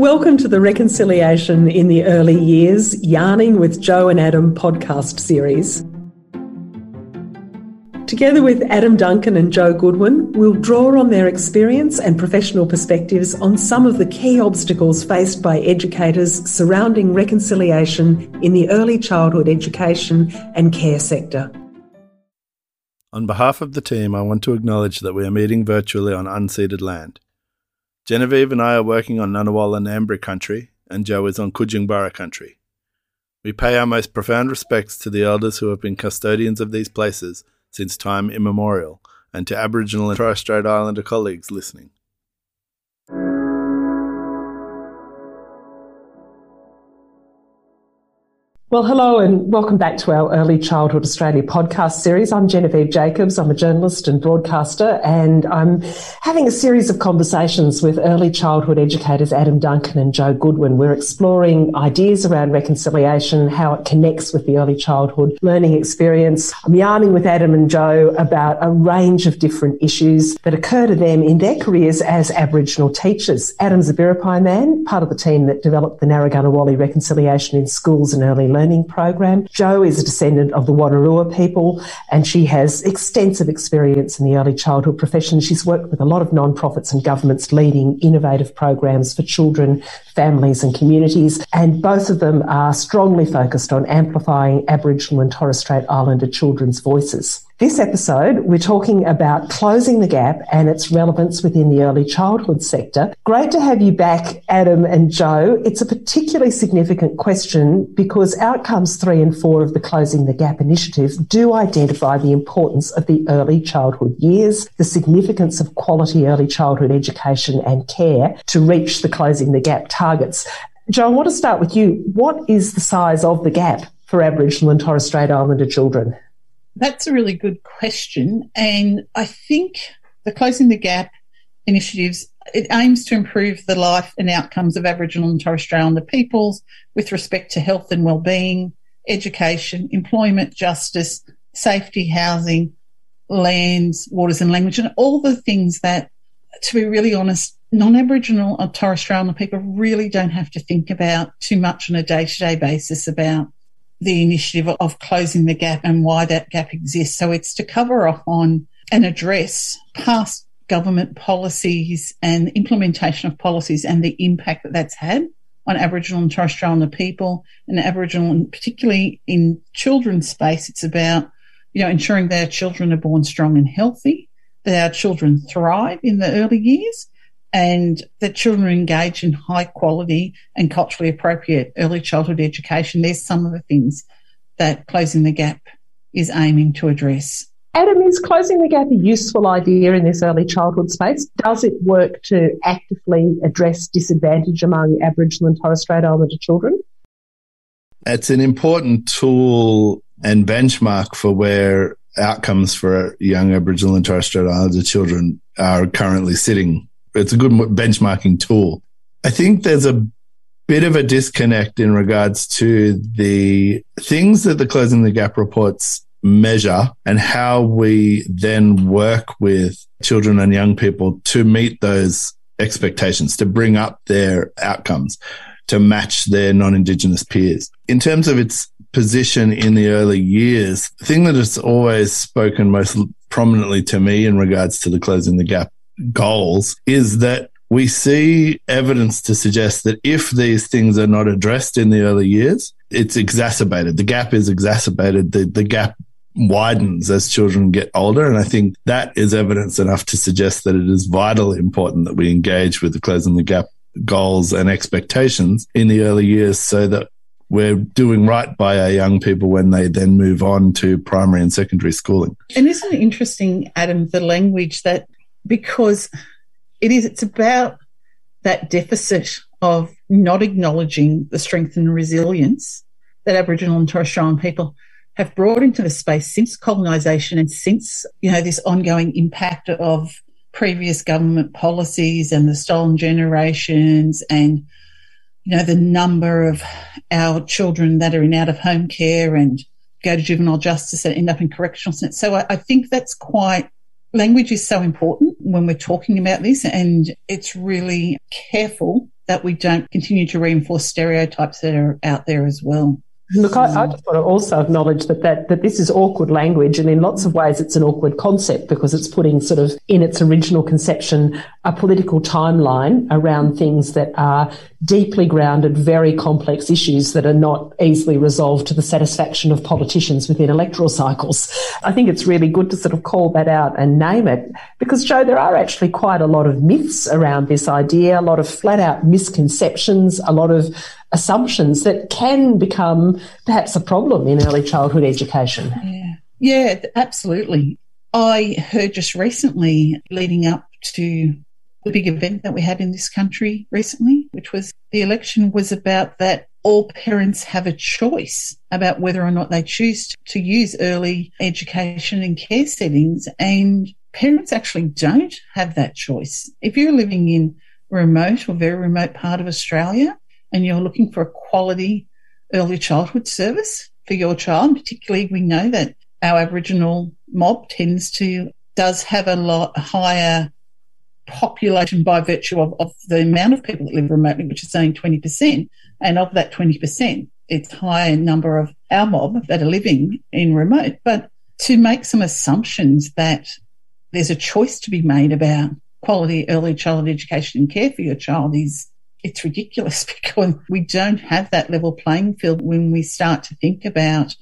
Welcome to the Reconciliation in the Early Years Yarning with Jo and Adam podcast series. Together with Adam Duncan and Jo Goodwin, we'll draw on their experience and professional perspectives on some of the key obstacles faced by educators surrounding reconciliation in the early childhood education and care sector. On behalf of the team, I want to acknowledge that we are meeting virtually on unceded land. Genevieve and I are working on Ngunnawal Ngambri country, and Jo is on Kutjungbarra country. We pay our most profound respects to the elders who have been custodians of these places since time immemorial, and to Aboriginal and Torres Strait Islander colleagues listening. Well, hello and welcome back to our Early Childhood Australia podcast series. I'm Genevieve Jacobs. I'm a journalist and broadcaster, and I'm having a series of conversations with early childhood educators Adam Duncan and Jo Goodwin. We're exploring ideas around reconciliation, how it connects with the early childhood learning experience. I'm yarning with Adam and Jo about a range of different issues that occur to them in their careers as Aboriginal teachers. Adam's a Biripi man, part of the team that developed the Narragunnawali Reconciliation in Schools and Early Learning learning program. Jo is a descendant of the Wonnarua people and she has extensive experience in the early childhood profession. She's worked with a lot of non-profits and governments leading innovative programs for children, families and communities. And both of them are strongly focused on amplifying Aboriginal and Torres Strait Islander children's voices. This episode, we're talking about closing the gap and its relevance within the early childhood sector. Great to have you back, Adam and Jo. It's a particularly significant question because outcomes three and four of the Closing the Gap initiative do identify the importance of the early childhood years, the significance of quality early childhood education and care to reach the Closing the Gap targets. Jo, I want to start with you. What is the size of the gap for Aboriginal and Torres Strait Islander children? That's a really good question. And I think the Closing the Gap initiatives, it aims to improve the life and outcomes of Aboriginal and Torres Strait Islander peoples with respect to health and well-being, education, employment, justice, safety, housing, lands, waters and language, and all the things that, to be really honest, non-Aboriginal or Torres Strait Islander people really don't have to think about too much on a day-to-day basis about the initiative of closing the gap and why that gap exists. So it's to cover off on and address past government policies and implementation of policies and the impact that that's had on Aboriginal and Torres Strait Islander people and Aboriginal, and particularly in children's space. It's about, you know, ensuring that our children are born strong and healthy, that our children thrive in the early years, and that children engage in high quality and culturally appropriate early childhood education. There's some of the things that Closing the Gap is aiming to address. Adam, is Closing the Gap a useful idea in this early childhood space? Does it work to actively address disadvantage among Aboriginal and Torres Strait Islander children? It's an important tool and benchmark for where outcomes for young Aboriginal and Torres Strait Islander children are currently sitting it's a good benchmarking tool. I think there's a bit of a disconnect in regards to the things that the closing the gap reports measure and how we then work with children and young people to meet those expectations, to bring up their outcomes, to match their non-Indigenous peers. In terms of its position in the early years, the thing that has always spoken most prominently to me in regards to the closing the gap goals is that we see evidence to suggest that if these things are not addressed in the early years, it's exacerbated. The gap is exacerbated. The, the gap widens as children get older. And I think that is evidence enough to suggest that it is vitally important that we engage with the closing the gap goals and expectations in the early years so that we're doing right by our young people when they then move on to primary and secondary schooling. And isn't it interesting, Adam, the language that because it is it's about that deficit of not acknowledging the strength and resilience that Aboriginal and Torres Strait Islander people have brought into the space since colonisation and since you know this ongoing impact of previous government policies and the stolen generations and you know the number of our children that are in out of home care and go to juvenile justice and end up in correctional centres. So I, I think that's quite language is so important when we're talking about this, and it's really careful that we don't continue to reinforce stereotypes that are out there as well. Look, I, I, just want to also acknowledge that, that that this is awkward language, and in lots of ways, it's an awkward concept because it's putting sort of in its original conception a political timeline around things that are deeply grounded, very complex issues that are not easily resolved to the satisfaction of politicians within electoral cycles. I think it's really good to sort of call that out and name it because, Jo, there are actually quite a lot of myths around this idea, a lot of flat out misconceptions, a lot of assumptions that can become perhaps a problem in early childhood education. Yeah, yeah absolutely. I heard just recently, leading up to the big event that we had in this country recently, which was the election, was about that all parents have a choice about whether or not they choose to use early education and care settings. And parents actually don't have that choice. If you're living in remote or very remote part of Australia, and you're looking for a quality early childhood service for your child, particularly we know that our Aboriginal mob tends to does have a lot higher population by virtue of, of the amount of people that live remotely, which is saying 20%. And of that 20%, it's higher number of our mob that are living in remote. But to make some assumptions that there's a choice to be made about quality early childhood education and care for your child is it's ridiculous because we don't have that level playing field when we start to think about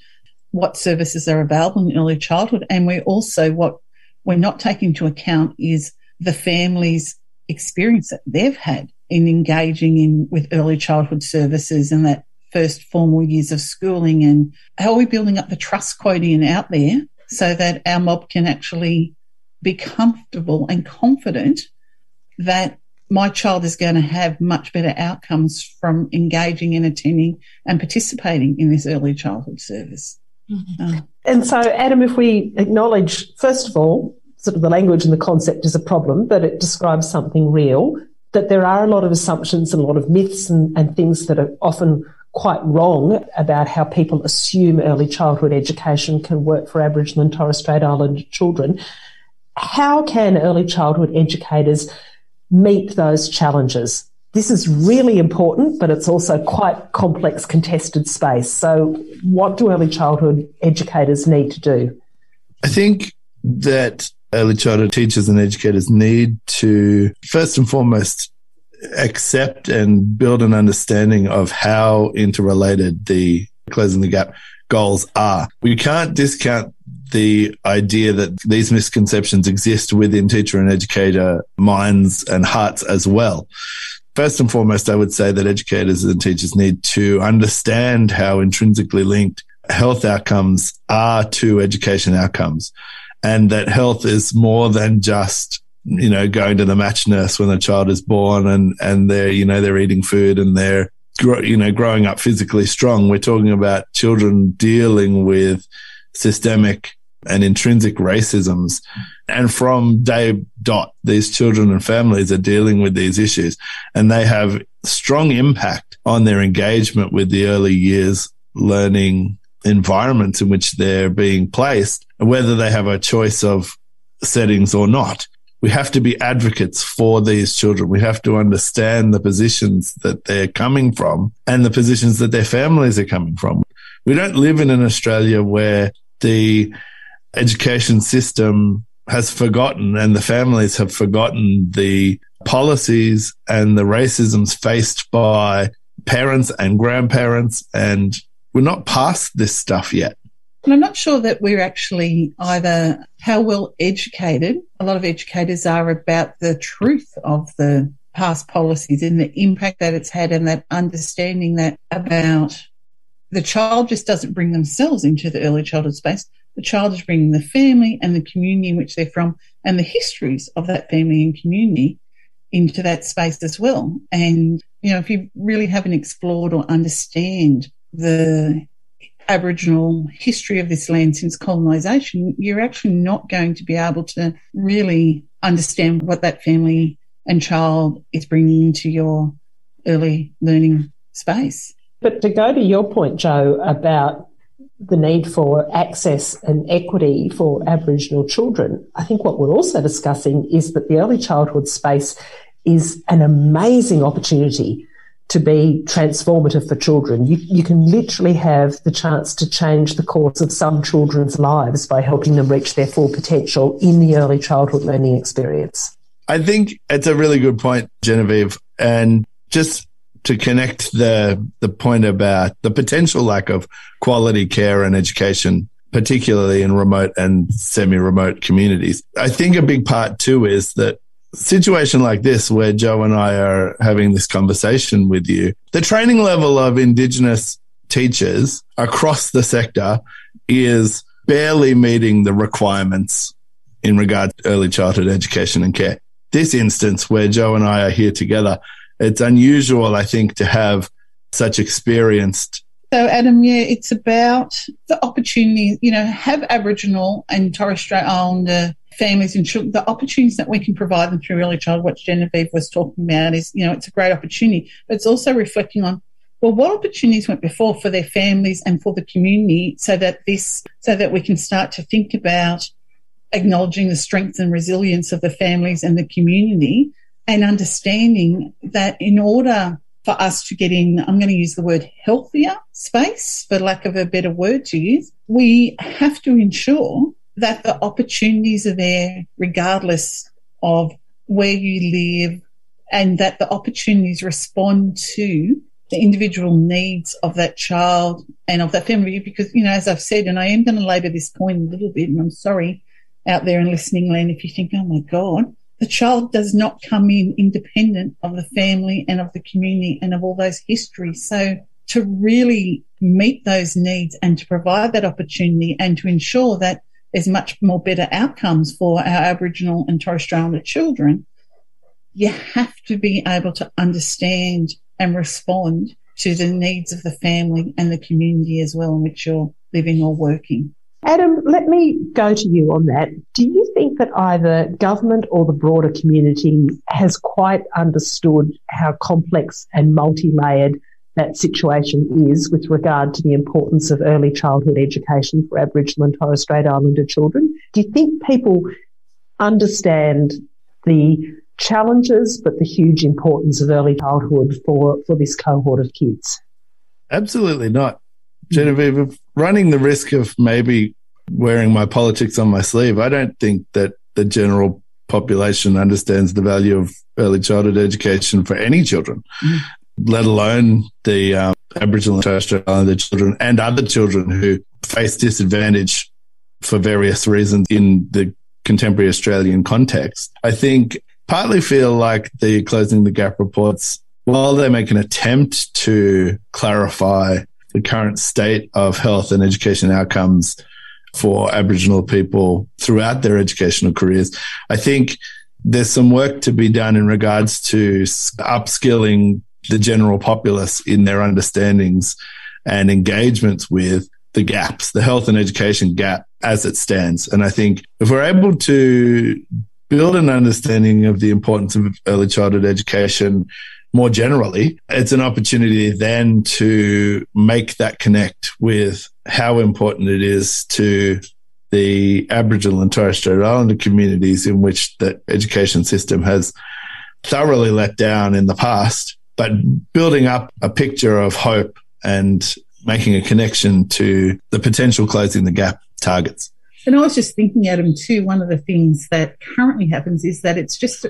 what services are available in early childhood. And we also, what we're not taking into account is the family's experience that they've had in engaging in with early childhood services and that first formal years of schooling and how are we building up the trust quotient out there so that our mob can actually be comfortable and confident that my child is going to have much better outcomes from engaging and attending and participating in this early childhood service. Mm-hmm. Um, and so, Adam, if we acknowledge, first of all, sort of the language and the concept is a problem, but it describes something real, that there are a lot of assumptions and a lot of myths and, and things that are often quite wrong about how people assume early childhood education can work for Aboriginal and Torres Strait Islander children. How can early childhood educators meet those challenges. This is really important, but it's also quite complex, contested space. So, what do early childhood educators need to do? I think that early childhood teachers and educators need to, first and foremost, accept and build an understanding of how interrelated the closing the gap goals are. We can't discount the idea that these misconceptions exist within teacher and educator minds and hearts as well. First and foremost, I would say that educators and teachers need to understand how intrinsically linked health outcomes are to education outcomes and that health is more than just you know going to the match nurse when a child is born and and they're you know they're eating food and they're you know growing up physically strong we're talking about children dealing with systemic and intrinsic racisms. And from day dot, these children and families are dealing with these issues and they have strong impact on their engagement with the early years learning environments in which they're being placed, whether they have a choice of settings or not. We have to be advocates for these children. We have to understand the positions that they're coming from and the positions that their families are coming from. We don't live in an Australia where the education system has forgotten and the families have forgotten the policies and the racisms faced by parents and grandparents. And we're not past this stuff yet. And I'm not sure that we're actually either how well educated. A lot of educators are about the truth of the past policies and the impact that it's had and that understanding that about the child just doesn't bring themselves into the early childhood space. The child is bringing the family and the community in which they're from and the histories of that family and community into that space as well. And, you know, if you really haven't explored or understand the Aboriginal history of this land since colonisation, you're actually not going to be able to really understand what that family and child is bringing into your early learning space. But to go to your point, Jo, about the need for access and equity for Aboriginal children, I think what we're also discussing is that the early childhood space is an amazing opportunity to be transformative for children. You, you can literally have the chance to change the course of some children's lives by helping them reach their full potential in the early childhood learning experience. I think it's a really good point, Genevieve. And just to connect the the point about the potential lack of quality care and education, particularly in remote and semi-remote communities. I think a big part too is that situation like this where Jo and I are having this conversation with you, the training level of Indigenous teachers across the sector is barely meeting the requirements in regard to early childhood education and care. This instance where Jo and I are here together, it's unusual, I think, to have such experienced so, Adam, yeah, it's about the opportunity, you know, have Aboriginal and Torres Strait Islander families and children, the opportunities that we can provide them through early childhood, what Genevieve was talking about is, you know, it's a great opportunity. But it's also reflecting on, well, what opportunities went before for their families and for the community so that this, so that we can start to think about acknowledging the strength and resilience of the families and the community and understanding that in order for us to get in, I'm going to use the word healthier space, for lack of a better word to use, we have to ensure that the opportunities are there regardless of where you live and that the opportunities respond to the individual needs of that child and of that family. Because, you know, as I've said, and I am going to labour this point a little bit, and I'm sorry out there in listening land if you think, oh my God, the child does not come in independent of the family and of the community and of all those histories. So to really meet those needs and to provide that opportunity and to ensure that there's much more better outcomes for our Aboriginal and Torres Strait Islander children, you have to be able to understand and respond to the needs of the family and the community as well in which you're living or working. Adam, let me go to you on that. Do you think that either government or the broader community has quite understood how complex and multi layered that situation is with regard to the importance of early childhood education for Aboriginal and Torres Strait Islander children? Do you think people understand the challenges but the huge importance of early childhood for, for this cohort of kids? Absolutely not. Genevieve, running the risk of maybe wearing my politics on my sleeve, I don't think that the general population understands the value of early childhood education for any children, mm. let alone the um, Aboriginal and Torres Strait Islander children and other children who face disadvantage for various reasons in the contemporary Australian context. I think partly feel like the Closing the Gap reports, while they make an attempt to clarify the current state of health and education outcomes for Aboriginal people throughout their educational careers. I think there's some work to be done in regards to upskilling the general populace in their understandings and engagements with the gaps, the health and education gap as it stands. And I think if we're able to build an understanding of the importance of early childhood education more generally, it's an opportunity then to make that connect with how important it is to the Aboriginal and Torres Strait Islander communities in which the education system has thoroughly let down in the past, but building up a picture of hope and making a connection to the potential closing the gap targets. And I was just thinking, Adam, too, one of the things that currently happens is that it's just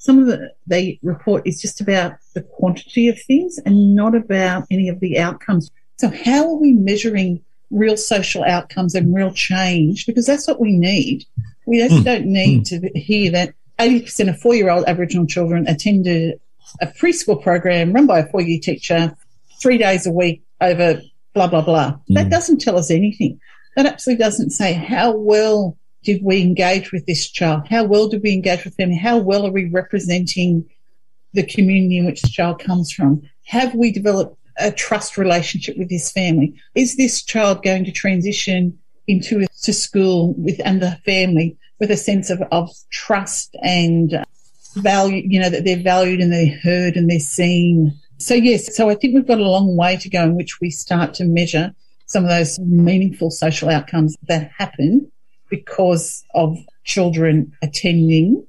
some of the they report is just about the quantity of things and not about any of the outcomes. So how are we measuring real social outcomes and real change? Because that's what we need. We just mm. don't need mm. to hear that 80% of four-year-old Aboriginal children attended a preschool program run by a four-year teacher three days a week over blah, blah, blah. Mm. That doesn't tell us anything. That absolutely doesn't say how well did we engage with this child? How well did we engage with them? How well are we representing the community in which the child comes from? Have we developed a trust relationship with this family? Is this child going to transition into to school with and the family with a sense of, of trust and value, you know, that they're valued and they're heard and they're seen. So yes, so I think we've got a long way to go in which we start to measure some of those meaningful social outcomes that happen because of children attending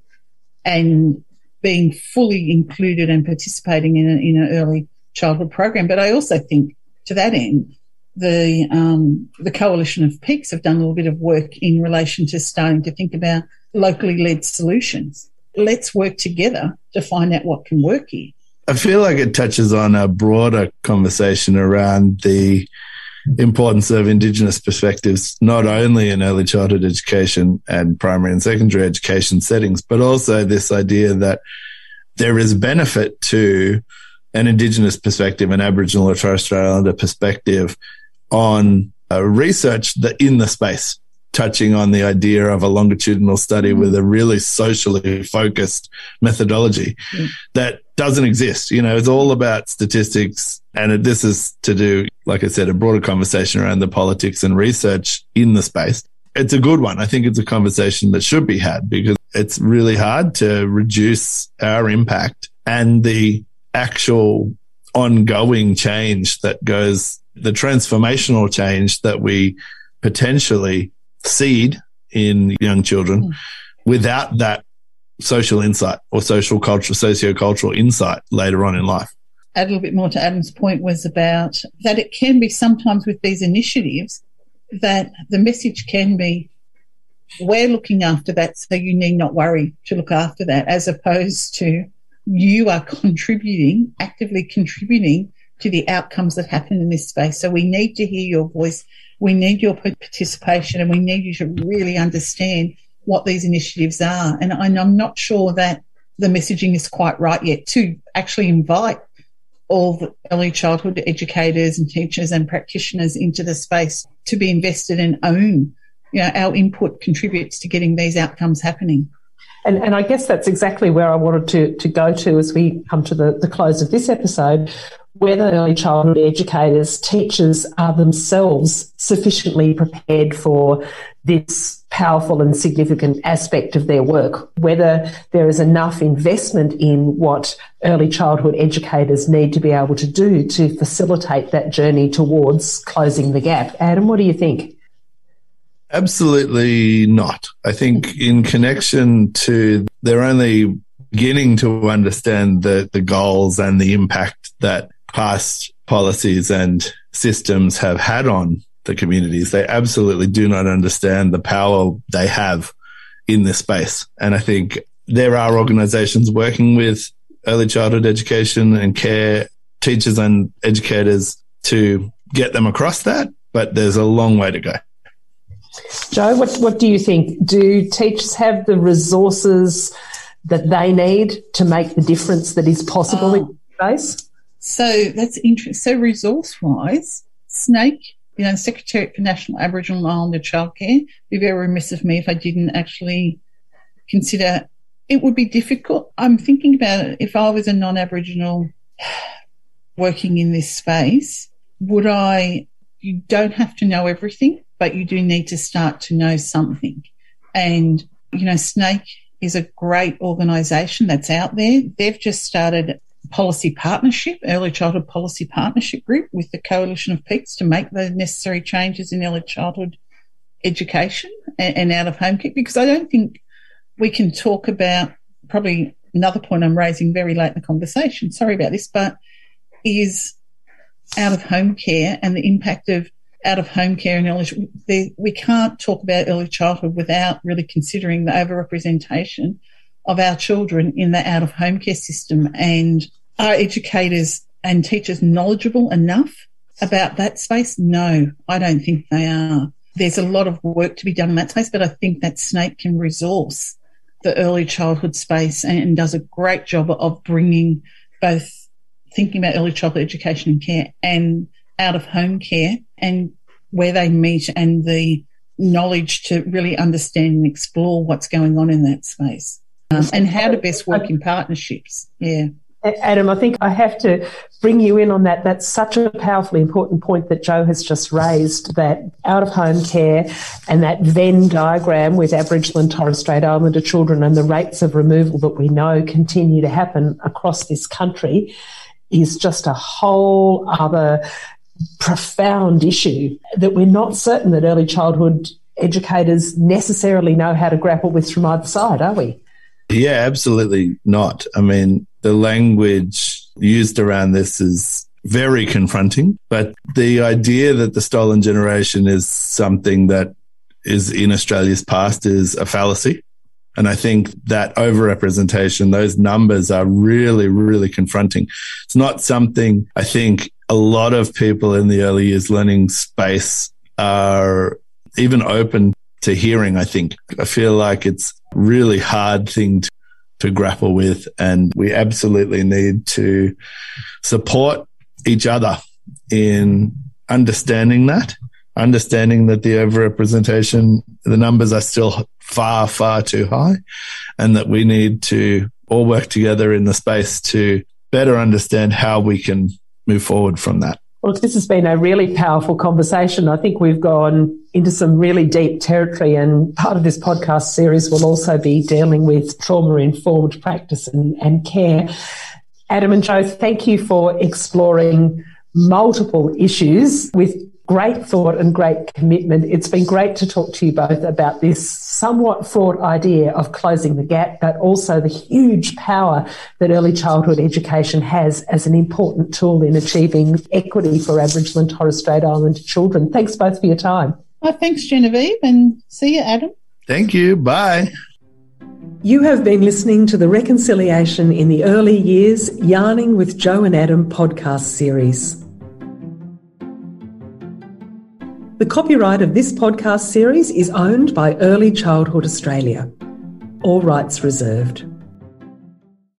and being fully included and participating in, in an early childhood program. But I also think to that end, the um, the coalition of peaks have done a little bit of work in relation to starting to think about locally led solutions. Let's work together to find out what can work here. I feel like it touches on a broader conversation around the importance of Indigenous perspectives, not only in early childhood education and primary and secondary education settings, but also this idea that there is benefit to an Indigenous perspective, an Aboriginal or Torres Strait Islander perspective on uh, research that in the space, touching on the idea of a longitudinal study with a really socially focused methodology mm. that doesn't exist. You know, it's all about statistics. And this is to do, like I said, a broader conversation around the politics and research in the space. It's a good one. I think it's a conversation that should be had because it's really hard to reduce our impact and the actual ongoing change that goes, the transformational change that we potentially seed in young children mm. without that social insight or social cultural, socio-cultural insight later on in life. Add a little bit more to Adam's point was about that it can be sometimes with these initiatives that the message can be we're looking after that, so you need not worry to look after that, as opposed to you are contributing, actively contributing to the outcomes that happen in this space. So we need to hear your voice. We need your participation and we need you to really understand what these initiatives are. And I'm not sure that the messaging is quite right yet to actually invite all the early childhood educators and teachers and practitioners into the space to be invested and own you know, our input contributes to getting these outcomes happening. And, and I guess that's exactly where I wanted to, to go to as we come to the, the close of this episode. Whether early childhood educators, teachers are themselves sufficiently prepared for this powerful and significant aspect of their work, whether there is enough investment in what early childhood educators need to be able to do to facilitate that journey towards closing the gap. Adam, what do you think? Absolutely not. I think in connection to they're only beginning to understand the, the goals and the impact that past policies and systems have had on the communities. They absolutely do not understand the power they have in this space. And I think there are organizations working with early childhood education and care teachers and educators to get them across that, but there's a long way to go. Jo, what, what do you think? Do teachers have the resources that they need to make the difference that is possible oh. in space? So that's interesting. So resource wise, SNAICC, you know, Secretariat for National Aboriginal and Islander Childcare, be very remiss of me if I didn't actually consider it would be difficult. I'm thinking about it. If I was a non-Aboriginal working in this space, would I, you don't have to know everything but you do need to start to know something. And, you know, SNAICC is a great organisation that's out there. They've just started policy partnership, early childhood policy partnership group with the Coalition of Peaks to make the necessary changes in early childhood education and, and out of home care. Because I don't think we can talk about probably another point I'm raising very late in the conversation. Sorry about this, but is out of home care and the impact of out of home care and early, we can't talk about early childhood without really considering the overrepresentation of our children in the out of home care system. And are educators and teachers knowledgeable enough about that space? No, I don't think they are. There's a lot of work to be done in that space, but I think that SNAICC can resource the early childhood space and, and does a great job of bringing both thinking about early childhood education and care and out of home care and where they meet and the knowledge to really understand and explore what's going on in that space um, and how to best work in partnerships. Yeah. Adam, I think I have to bring you in on that. That's such a powerfully important point that Jo has just raised that out of home care and that Venn diagram with Aboriginal and Torres Strait Islander children and the rates of removal that we know continue to happen across this country is just a whole other profound issue that we're not certain that early childhood educators necessarily know how to grapple with from either side, are we? Yeah, absolutely not. I mean, the language used around this is very confronting, but the idea that the stolen generation is something that is in Australia's past is a fallacy. And I think that overrepresentation, those numbers are really, really confronting. It's not something I think a lot of people in the early years learning space are even open to hearing. I think I feel like it's really hard thing to, to grapple with. And we absolutely need to support each other in understanding that, understanding that the overrepresentation, the numbers are still far, far too high, and that we need to all work together in the space to better understand how we can move forward from that. Well, this has been a really powerful conversation. I think we've gone into some really deep territory, and part of this podcast series will also be dealing with trauma informed practice and, and care. Adam and Jo, thank you for exploring multiple issues with great thought and great commitment. It's been great to talk to you both about this somewhat fraught idea of closing the gap, but also the huge power that early childhood education has as an important tool in achieving equity for Aboriginal and Torres Strait Islander children. Thanks both for your time. Oh, thanks, Genevieve, and see you, Adam. Thank you. Bye. You have been listening to the Reconciliation in the Early Years Yarning with Jo and Adam podcast series. The copyright of this podcast series is owned by Early Childhood Australia. All rights reserved.